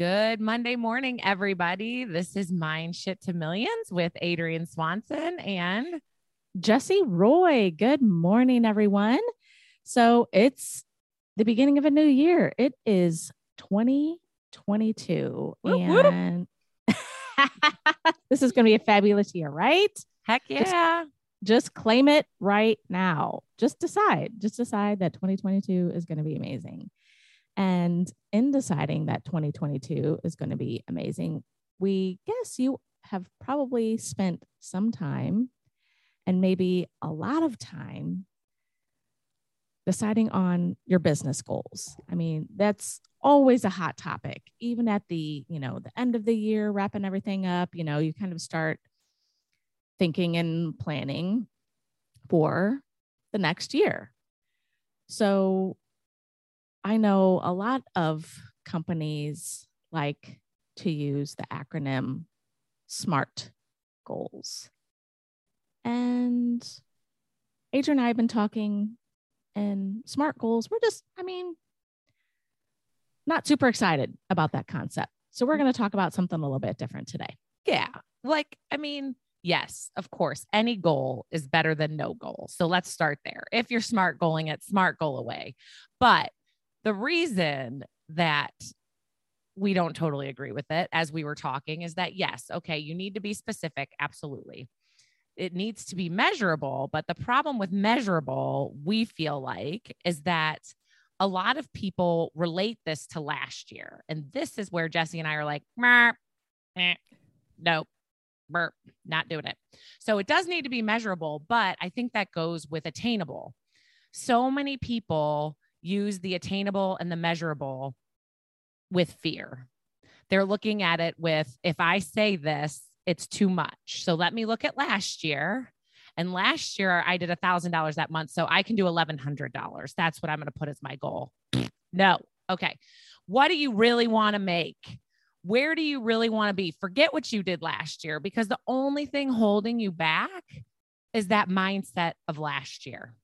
Good Monday morning, everybody. This is Mind Shift to Millions with Adrian Swanson and Jesse Roy. Good morning, everyone. So it's the beginning of a new year. It is 2022. Whoop, whoop. and this is going to be a fabulous year, right? heck yeah. Just claim it right now. Just decide, just decide that 2022 is going to be amazing. And in deciding that 2022 is going to be amazing, we guess you have probably spent some time and maybe a lot of time deciding on your business goals. I mean, that's always a hot topic. Even at the, you know, the end of the year, wrapping everything up, you know, you kind of start thinking and planning for the next year. So I know a lot of companies like to use the acronym SMART goals. And Adrian and I have been talking, and SMART goals, we're just, I mean, not super excited about that concept. So we're mm-hmm. going to talk about something a little bit different today. Yeah. Like, I mean, yes, of course, any goal is better than no goal. So let's start there. If you're smart goaling it, smart goal away. But the reason that we don't totally agree with it as we were talking is that yes, okay, you need to be specific. Absolutely. It needs to be measurable. But the problem with measurable, we feel like, is that a lot of people relate this to last year. And this is where Jesse and I are like, nope, burp, not doing it. So it does need to be measurable, but I think that goes with attainable. So many people use the attainable and the measurable with fear. They're looking at it with if I say this, it's too much. So let me look at last year. And last year I did a thousand dollars that month. So I can do eleven hundred dollars. That's what I'm going to put as my goal. no. Okay. What do you really want to make? Where do you really want to be? Forget what you did last year because the only thing holding you back is that mindset of last year.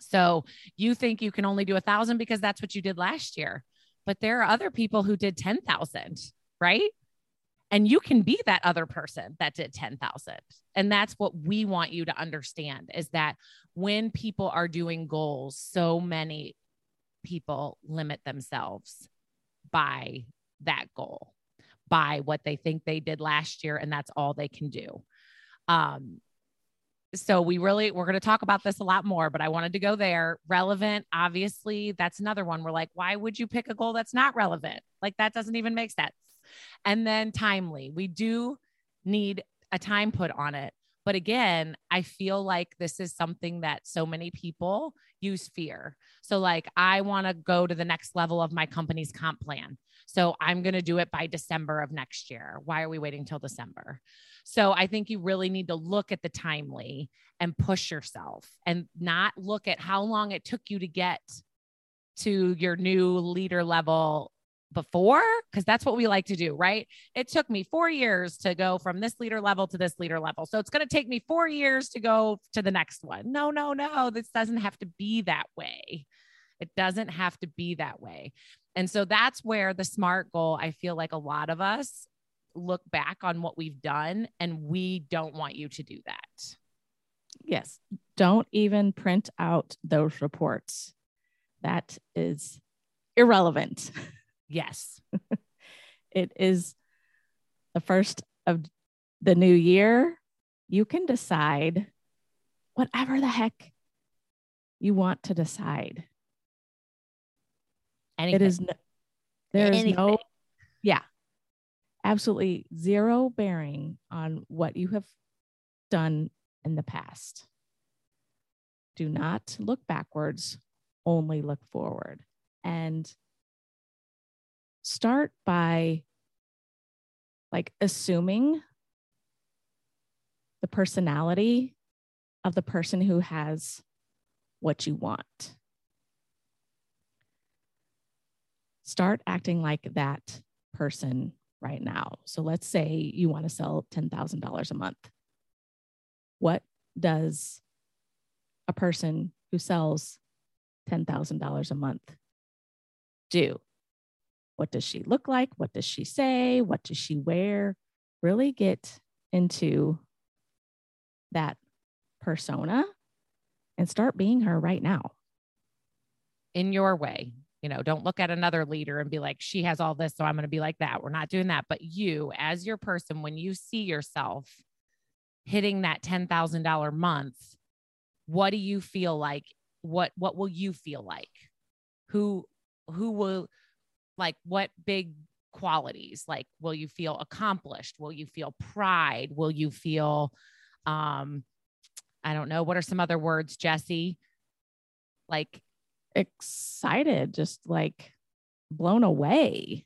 So you think you can only do a thousand because that's what you did last year. But there are other people who did 10,000, right? And you can be that other person that did 10,000. And that's what we want you to understand is that when people are doing goals, so many people limit themselves by that goal, by what they think they did last year. And that's all they can do. Um, so we really we're going to talk about this a lot more but i wanted to go there. Relevant obviously that's another one. We're like why would you pick a goal that's not relevant? Like that doesn't even make sense. And then timely. We do need a time put on it. But again i feel like this is something that so many people use fear. So like i want to go to the next level of my company's comp plan. So i'm going to do it by december of next year. Why are we waiting till december so I think you really need to look at the timely and push yourself and not look at how long it took you to get to your new leader level before because that's what we like to do, right? It took me 4 years to go from this leader level to this leader level. So it's going to take me 4 years to go to the next one. No, no, no, this doesn't have to be that way. It doesn't have to be that way. And so that's where the SMART goal, I feel like a lot of us look back on what we've done and we don't want you to do that. Yes. Don't even print out those reports. That is irrelevant. Yes. it is the first of the new year. You can decide whatever the heck you want to decide. Anything. It is no, there is no yeah absolutely zero bearing on what you have done in the past. Do not look backwards, only look forward. And start by like assuming the personality of the person who has what you want. Start acting like that person right now. So let's say you want to sell $10,000 a month. What does a person who sells $10,000 a month do? What does she look like? What does she say? What does she wear? Really get into that persona and start being her right now. In your way. You know, don't look at another leader and be like, she has all this, so I'm going to be like that. We're not doing that. But you, as your person, when you see yourself hitting that $10,000 month, what do you feel like? What what will you feel like? Who who will like what big qualities like will you feel accomplished will you feel pride will you feel um i don't know what are some other words jesse like excited just like blown away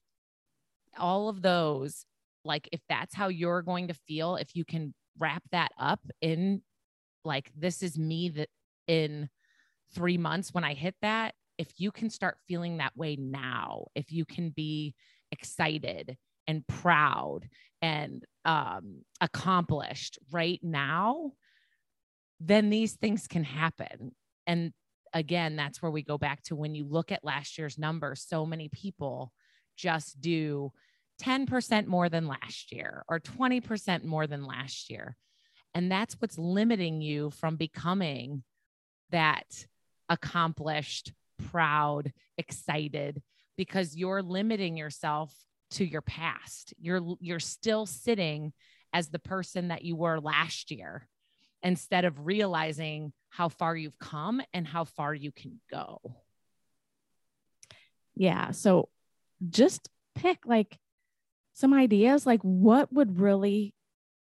all of those like if that's how you're going to feel if you can wrap that up in like this is me that in 3 months when i hit that if you can start feeling that way now, if you can be excited and proud and um, accomplished right now, then these things can happen. And again, that's where we go back to when you look at last year's numbers, so many people just do 10% more than last year or 20% more than last year. And that's what's limiting you from becoming that accomplished proud, excited because you're limiting yourself to your past. You're you're still sitting as the person that you were last year instead of realizing how far you've come and how far you can go. Yeah, so just pick like some ideas like what would really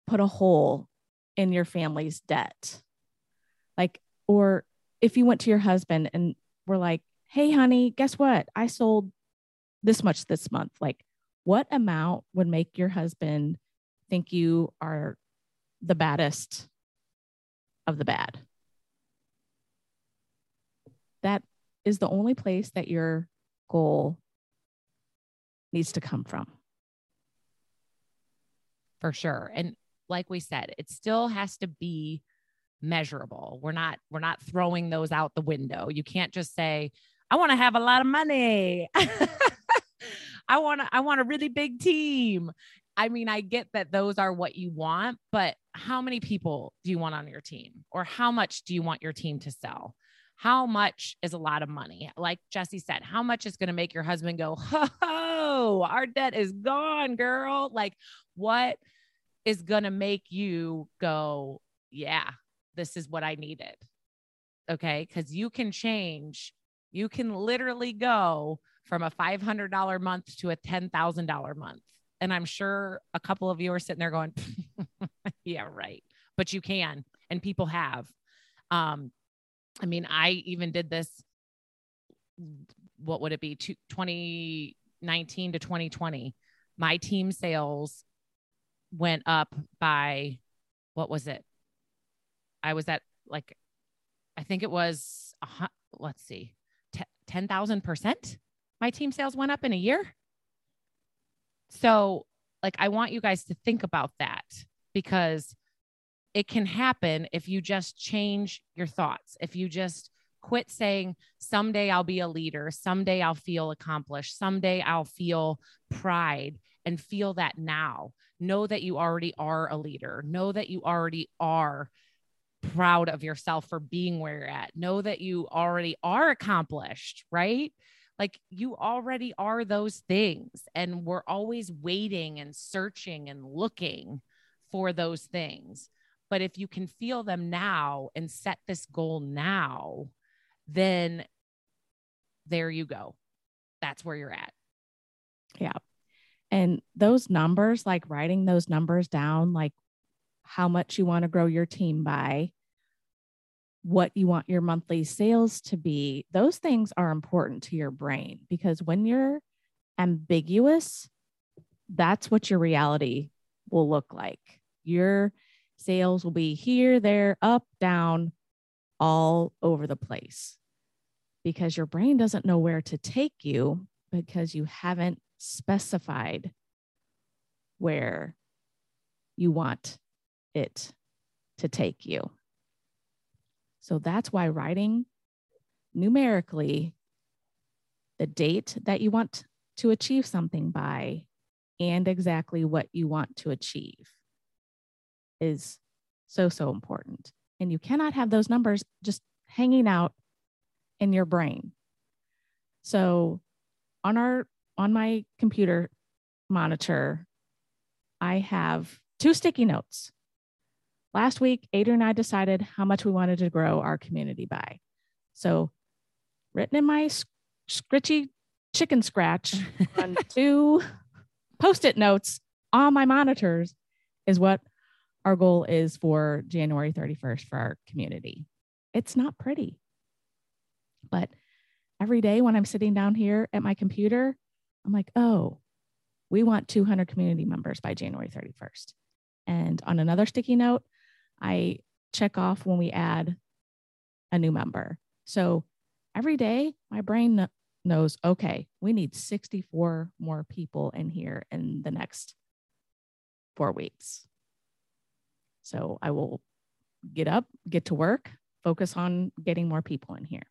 put a hole in your family's debt. Like or if you went to your husband and were like, hey, honey, guess what? I sold this much this month. Like, what amount would make your husband think you are the baddest of the bad? That is the only place that your goal needs to come from. For sure. And like we said, it still has to be measurable. We're not we're not throwing those out the window. You can't just say, I want to have a lot of money. I want to I want a really big team. I mean, I get that those are what you want, but how many people do you want on your team? Or how much do you want your team to sell? How much is a lot of money? Like Jesse said, how much is going to make your husband go, "Ho, our debt is gone, girl." Like what is going to make you go, "Yeah, this is what I needed. Okay. Cause you can change, you can literally go from a $500 month to a $10,000 month. And I'm sure a couple of you are sitting there going, yeah, right. But you can, and people have. Um, I mean, I even did this. What would it be? 2019 to 2020. My team sales went up by what was it? I was at like, I think it was, let's see, 10,000%. My team sales went up in a year. So, like, I want you guys to think about that because it can happen if you just change your thoughts. If you just quit saying, someday I'll be a leader, someday I'll feel accomplished, someday I'll feel pride, and feel that now. Know that you already are a leader, know that you already are proud of yourself for being where you're at. Know that you already are accomplished, right? Like you already are those things. And we're always waiting and searching and looking for those things. But if you can feel them now and set this goal now, then there you go. That's where you're at. Yeah. And those numbers, like writing those numbers down, like how much you want to grow your team by, what you want your monthly sales to be, those things are important to your brain because when you're ambiguous, that's what your reality will look like. Your sales will be here, there, up, down, all over the place because your brain doesn't know where to take you because you haven't specified where you want it to take you. So that's why writing numerically the date that you want to achieve something by and exactly what you want to achieve is so, so important. And you cannot have those numbers just hanging out in your brain. So on our on my computer monitor, I have two sticky notes. Last week, Adrian and I decided how much we wanted to grow our community by. So, written in my scritchy chicken scratch on two post it notes on my monitors is what our goal is for January 31st for our community. It's not pretty, but every day when I'm sitting down here at my computer, I'm like, oh, we want 200 community members by January 31st. And on another sticky note, I check off when we add a new member. So every day, my brain knows, okay, we need 64 more people in here in the next four weeks. So I will get up, get to work, focus on getting more people in here.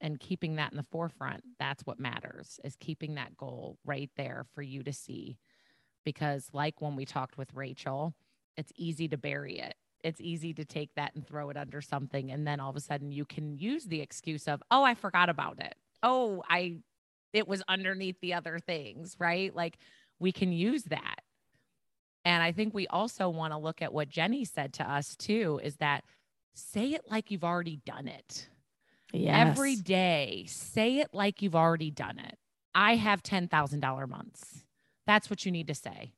And keeping that in the forefront, that's what matters, is keeping that goal right there for you to see. Because, like when we talked with Rachel, it's easy to bury it. It's easy to take that and throw it under something. And then all of a sudden you can use the excuse of, oh, I forgot about it. Oh, I, it was underneath the other things, right? Like we can use that. And I think we also want to look at what Jenny said to us too is that say it like you've already done it. Yes. Every day, say it like you've already done it. I have $10,000 months. That's what you need to say.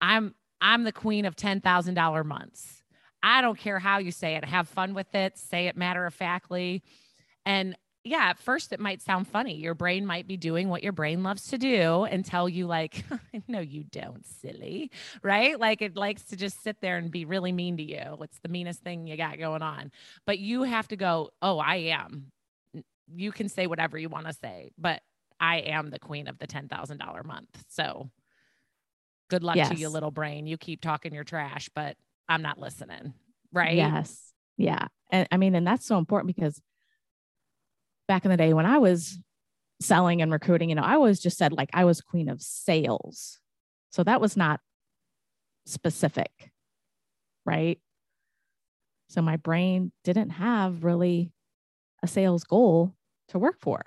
I'm I'm the queen of $10,000 months. I don't care how you say it. Have fun with it. Say it matter of factly. And yeah, at first it might sound funny. Your brain might be doing what your brain loves to do and tell you, like, no, you don't, silly, right? Like it likes to just sit there and be really mean to you. It's the meanest thing you got going on. But you have to go, oh, I am. You can say whatever you want to say, but I am the queen of the $10,000 month. So good luck yes. to you, little brain. You keep talking your trash, but I'm not listening. Right. Yes. Yeah. And I mean, and that's so important because back in the day when I was selling and recruiting, you know, I always just said like I was queen of sales. So that was not specific. Right. So my brain didn't have really a sales goal to work for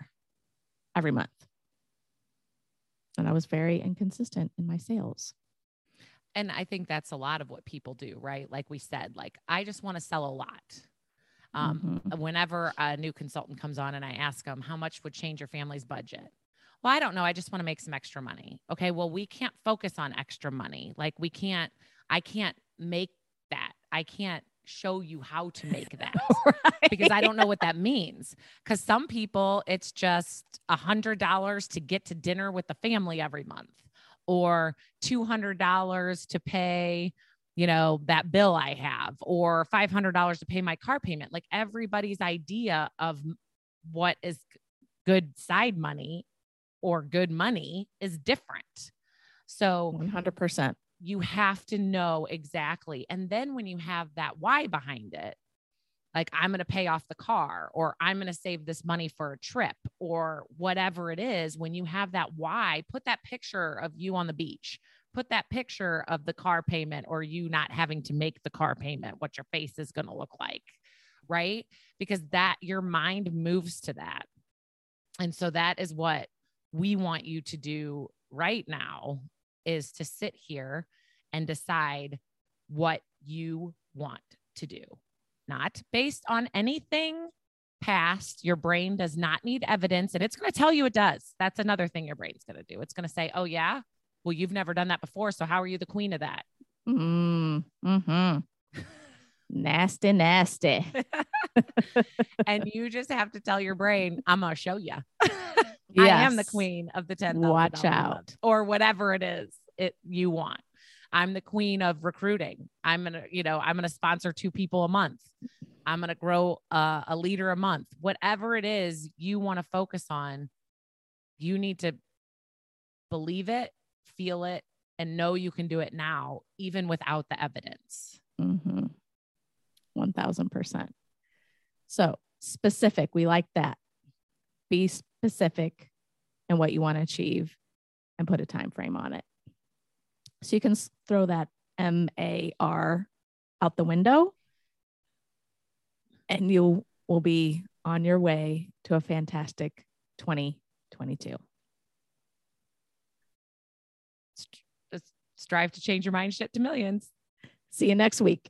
every month. And I was very inconsistent in my sales. And I think that's a lot of what people do, right? Like we said, like I just want to sell a lot. Um, mm-hmm. Whenever a new consultant comes on and I ask them, how much would change your family's budget? Well, I don't know. I just want to make some extra money. Okay. Well, we can't focus on extra money. Like we can't, I can't make that. I can't show you how to make that right. because I don't know what that means. Because some people, it's just a hundred dollars to get to dinner with the family every month, or two hundred dollars to pay, you know, that bill I have, or five hundred dollars to pay my car payment. Like everybody's idea of what is good side money or good money is different. So 100% you have to know exactly. And then when you have that why behind it, like I'm going to pay off the car or I'm going to save this money for a trip or whatever it is, when you have that why, put that picture of you on the beach, put that picture of the car payment or you not having to make the car payment, what your face is going to look like. Right. Because that your mind moves to that. And so that is what we want you to do right now is to sit here and decide what you want to do, not based on anything past. Your brain does not need evidence, and it's going to tell you it does. That's another thing your brain's going to do. It's going to say, Oh, yeah, well, you've never done that before. So how are you the queen of that? Mm, hmm nasty, nasty. and you just have to tell your brain, I'm going to show you. Yes. I am the queen of the 10. Watch out. or whatever it is it you want. I'm the queen of recruiting. I'm going to, you know, I'm going to sponsor two people a month. I'm going to grow a leader a month. Whatever it is you want to focus on, you need to believe it, feel it, and know you can do it now, even without the evidence. Mm-hmm. 1000%. So specific, we like that. Be specific and what you want to achieve and put a time frame on it. So you can throw that M A R out the window and you will be on your way to a fantastic 2022. Strive to change your mind shift to millions. See you next week.